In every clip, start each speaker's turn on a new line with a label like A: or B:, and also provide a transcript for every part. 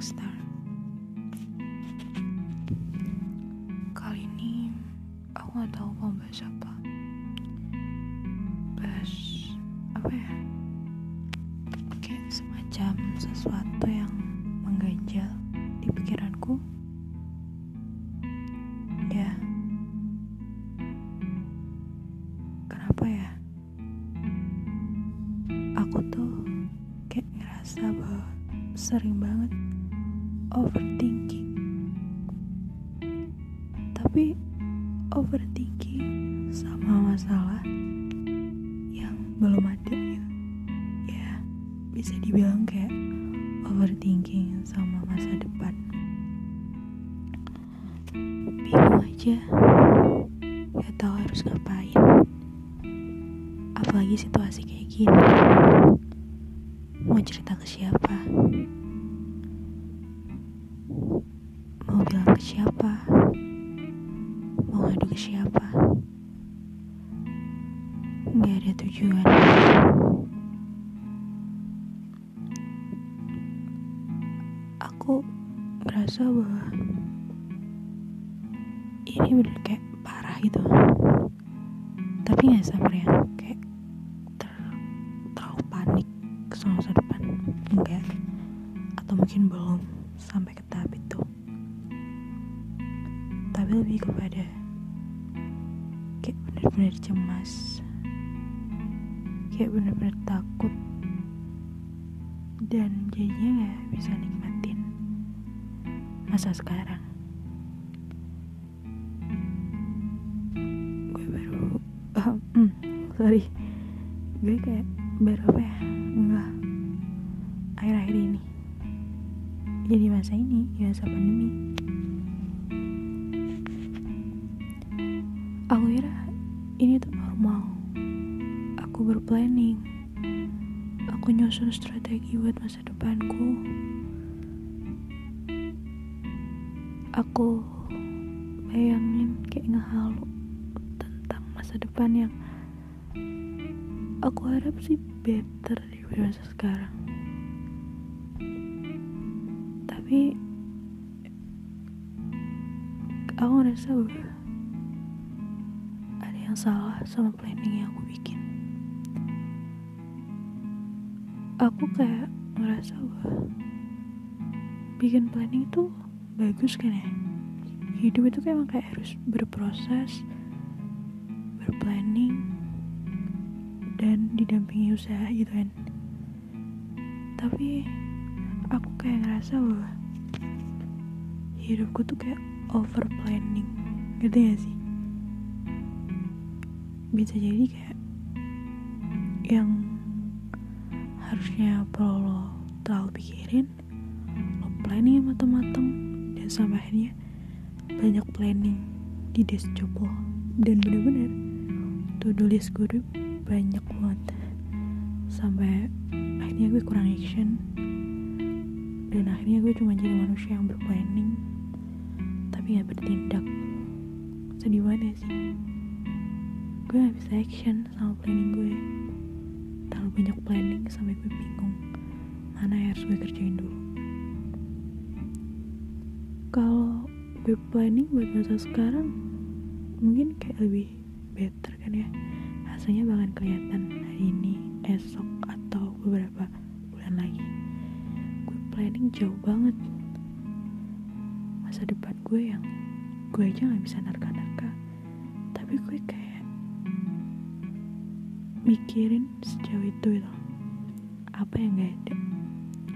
A: Darkstar Kali ini aku gak tahu mau bahas apa. Bahas apa ya? Kayak semacam sesuatu yang mengganjal di pikiranku. Ya. Kenapa ya? Aku tuh kayak ngerasa bahwa sering banget overthinking. Tapi overthinking sama masalah yang belum ada gitu ya bisa dibilang kayak overthinking sama masa depan. Bingung aja gak tahu harus ngapain. Apalagi situasi kayak gini. Mau cerita nggak ada tujuan. Aku ngerasa bahwa ini bener kayak parah gitu. Tapi nggak sampai yang kayak ter terlalu panik sama masa depan. Enggak atau mungkin belum sampai ke tahap itu. Tapi lebih kepada kayak bener-bener cemas kayak bener-bener takut. Dan jadinya nggak bisa nikmatin masa sekarang. Gue baru ah, hmm, sorry. Gue kayak baru apa ya? Enggak akhir-akhir ini. Jadi masa ini di masa pandemi. Aku kira ini tuh berplanning aku nyusun strategi buat masa depanku. Aku bayangin kayak ngehalu tentang masa depan yang aku harap sih better daripada masa sekarang. Tapi aku ngerasa ada yang salah sama planning yang aku bikin aku kayak ngerasa bahwa bikin planning itu bagus kan ya? Hidup itu kan emang kayak harus berproses berplanning dan didampingi usaha gitu kan. Tapi aku kayak ngerasa bahwa hidupku tuh kayak over planning gitu ya sih? Bisa jadi kayak yang harusnya perlu lo terlalu pikirin lo planning matang-matang dan sampai akhirnya banyak planning di desk job lo. Dan bener-bener to do list gue tuh banyak banget. Sampai akhirnya gue kurang action. Dan akhirnya gue cuma jadi manusia yang berplanning tapi gak bertindak. Sedih banget ya sih. Gue gak bisa action sama planning gue terlalu banyak planning sampai gue bingung mana yang harus gue kerjain dulu. Kalau gue planning buat masa sekarang mungkin kayak lebih better kan ya? Hasilnya bakalan kelihatan hari ini esok atau beberapa bulan lagi. Gue planning jauh banget. Masa depan gue yang gue aja gak bisa nerka-nerka tapi gue kayak mikirin sejauh itu gitu. Apa yang gak ada?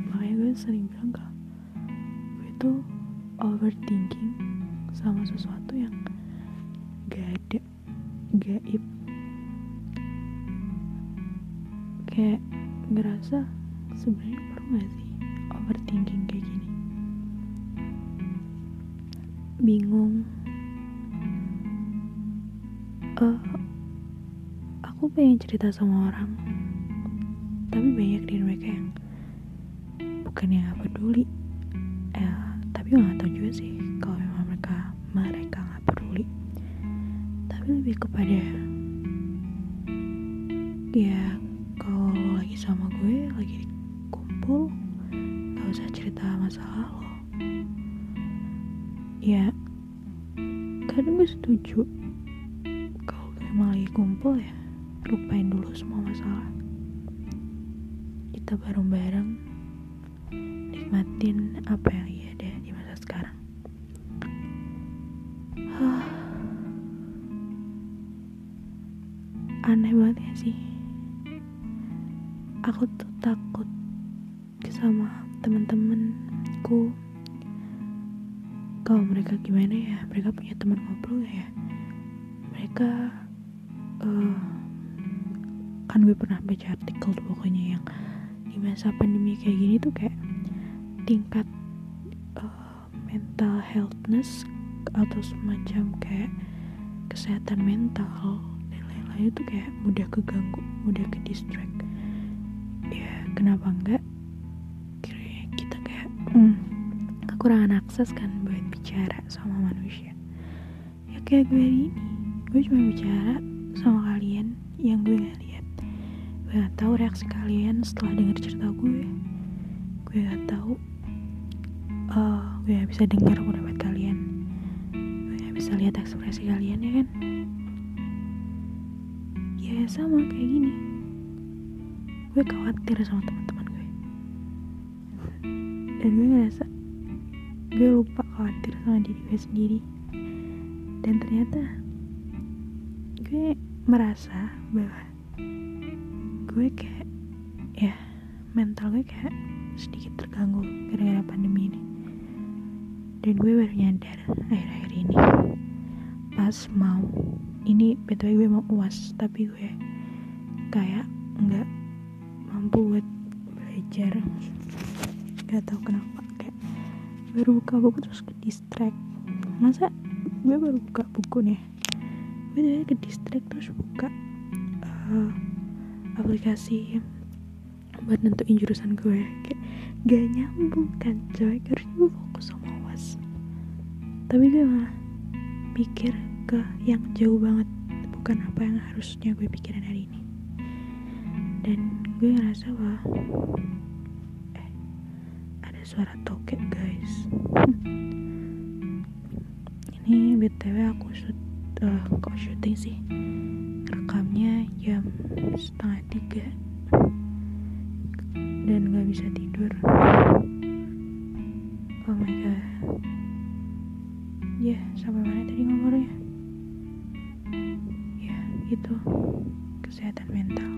A: Makanya gue sering bilang kalau gue tuh overthinking sama sesuatu yang gak ada gaib. Kayak ngerasa sebenarnya perlu gak sih overthinking kayak gini? Bingung. Eh, aku pengen cerita sama orang. Tapi banyak dari mereka yang bukannya gak peduli. Eh, tapi gak tau juga sih kalau memang mereka mereka gak peduli. Tapi lebih kepada ya kalau lagi sama gue lagi kumpul gak usah cerita masalah lo. Ya kadang gue setuju kalau gue emang lagi kumpul ya lupain dulu semua masalah. Kita bareng-bareng nikmatin apa yang ada di masa sekarang. Aneh banget ya sih? Aku tuh takut sama teman-temanku kalau mereka gimana ya? Mereka punya teman ngobrol ya? Mereka uh, kan gue pernah baca artikel tuh pokoknya yang di masa pandemi kayak gini tuh kayak tingkat uh, mental healthness atau semacam kayak kesehatan mental lain itu kayak mudah keganggu mudah ke distract ya kenapa enggak? Kira kita kayak hmm, kekurangan akses kan buat bicara sama manusia. Ya kayak gue hari ini gue cuma bicara sama kalian yang gue lihat gue gak tahu reaksi kalian setelah denger cerita gue. Gue gak tahu uh, gue gak bisa dengar pendapat kalian. Gue gak bisa lihat ekspresi kalian ya kan? Ya sama kayak gini. Gue khawatir sama teman-teman gue. Dan gue ngerasa gue lupa khawatir sama diri gue sendiri. Dan ternyata gue merasa bahwa gue kayak ya mental gue kayak sedikit terganggu gara-gara pandemi ini. Dan gue baru nyadar akhir-akhir ini pas mau ini btw gue mau uas tapi gue kayak nggak mampu buat belajar. Nggak tahu kenapa kayak baru buka buku terus ke distract masa gue baru buka buku nih? Gue ke distract terus buka uh, aplikasi buat nentuin jurusan gue. Kayak gak nyambung kan coy. Harusnya gue fokus sama uas. Tapi gue malah pikir ke yang jauh banget bukan apa yang harusnya gue pikirin hari ini. Dan gue ngerasa wah eh ada suara toket guys. Ini btw aku shoot uh, kok syuting sih? Rekamnya jam setengah tiga dan gak bisa tidur. Oh my god. Ya yeah, sampai mana tadi ngomongnya? Itu kesehatan mental.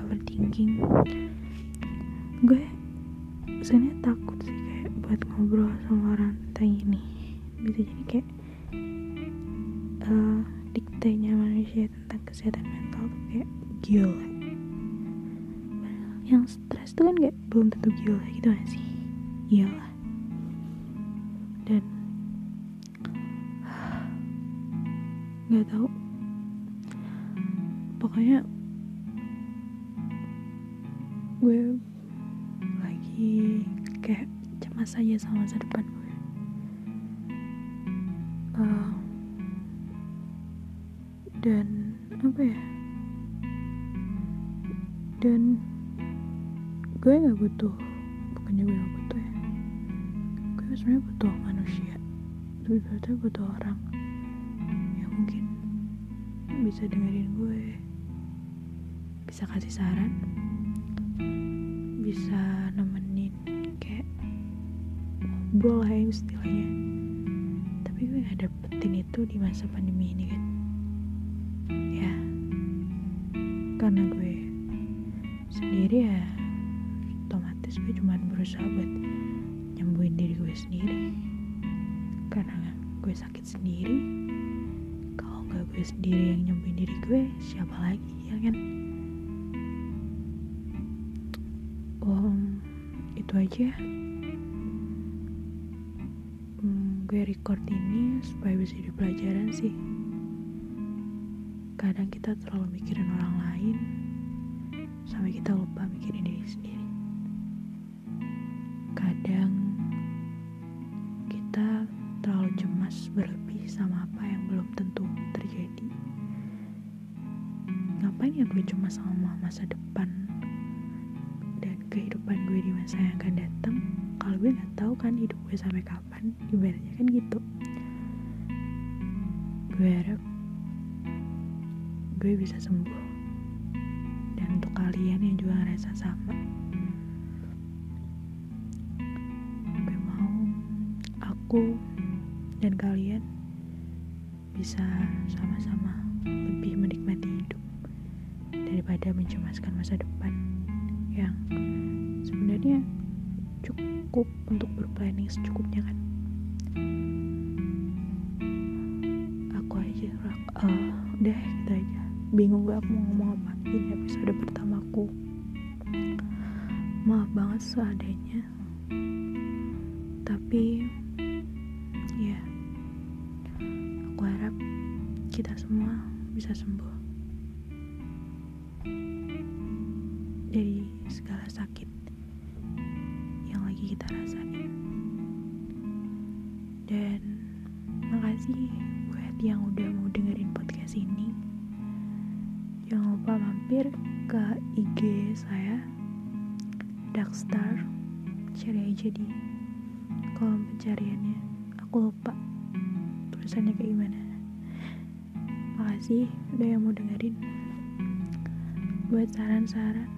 A: Overthinking. Gue sebenarnya takut sih kayak buat ngobrol sama orang tentang ini. Bisa jadi kayak uh, diktenya manusia tentang kesehatan mental kayak gila. Yang stres tuh kan kayak belum tentu gila gitu gak sih? Iyalah dan nggak tahu. Pokoknya gue lagi kayak cemas aja sama masa depan gue. Uh, dan apa ya dan gue nggak butuh bukannya gue gak butuh ya gue sebenarnya butuh manusia. Tapi berarti butuh orang yang mungkin bisa dengerin gue bisa kasih saran bisa nemenin kayak ngobrol lah ya istilahnya. Tapi gue gak dapetin itu di masa pandemi ini kan. Ya karena gue sendiri ya otomatis gue cuma berusaha buat nyembuhin diri gue sendiri. Karena gue sakit sendiri kalau nggak gue sendiri yang nyembuhin diri gue siapa lagi ya kan? Um, itu aja. Hmm, gue record ini supaya bisa jadi pelajaran sih. Kadang kita terlalu mikirin orang lain sampai kita lupa mikirin diri sendiri. Kadang kita terlalu cemas berlebih sama apa yang belum tentu terjadi. Ngapain ya gue cuma sama masa depan dan kehidupan gue di masa yang akan datang? Kalau gue nggak tahu kan hidup gue sampai kapan ibaratnya kan gitu. Gue harap gue bisa sembuh kalian yang juga ngerasa sama. Gue mau aku dan kalian bisa sama-sama lebih menikmati hidup daripada mencemaskan masa depan yang sebenarnya cukup untuk berplanning secukupnya kan? Aku aja uh, udah gitu aja. Bingung gak aku mau ngomong apa ini episode pertamaku maaf banget seadanya. Tapi ya aku harap kita semua bisa sembuh dari segala sakit yang lagi kita rasain. Dan makasih buat yang udah mau dengerin podcast ini jangan lupa mampir ke IG saya Darkstar cari aja di kolom pencariannya. Aku lupa tulisannya kayak gimana. Makasih udah yang mau dengerin. Buat saran-saran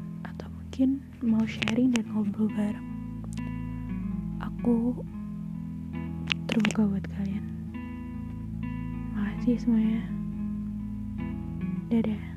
A: mungkin mau sharing dan ngobrol bareng aku terbuka buat kalian. Makasih semuanya. Dadah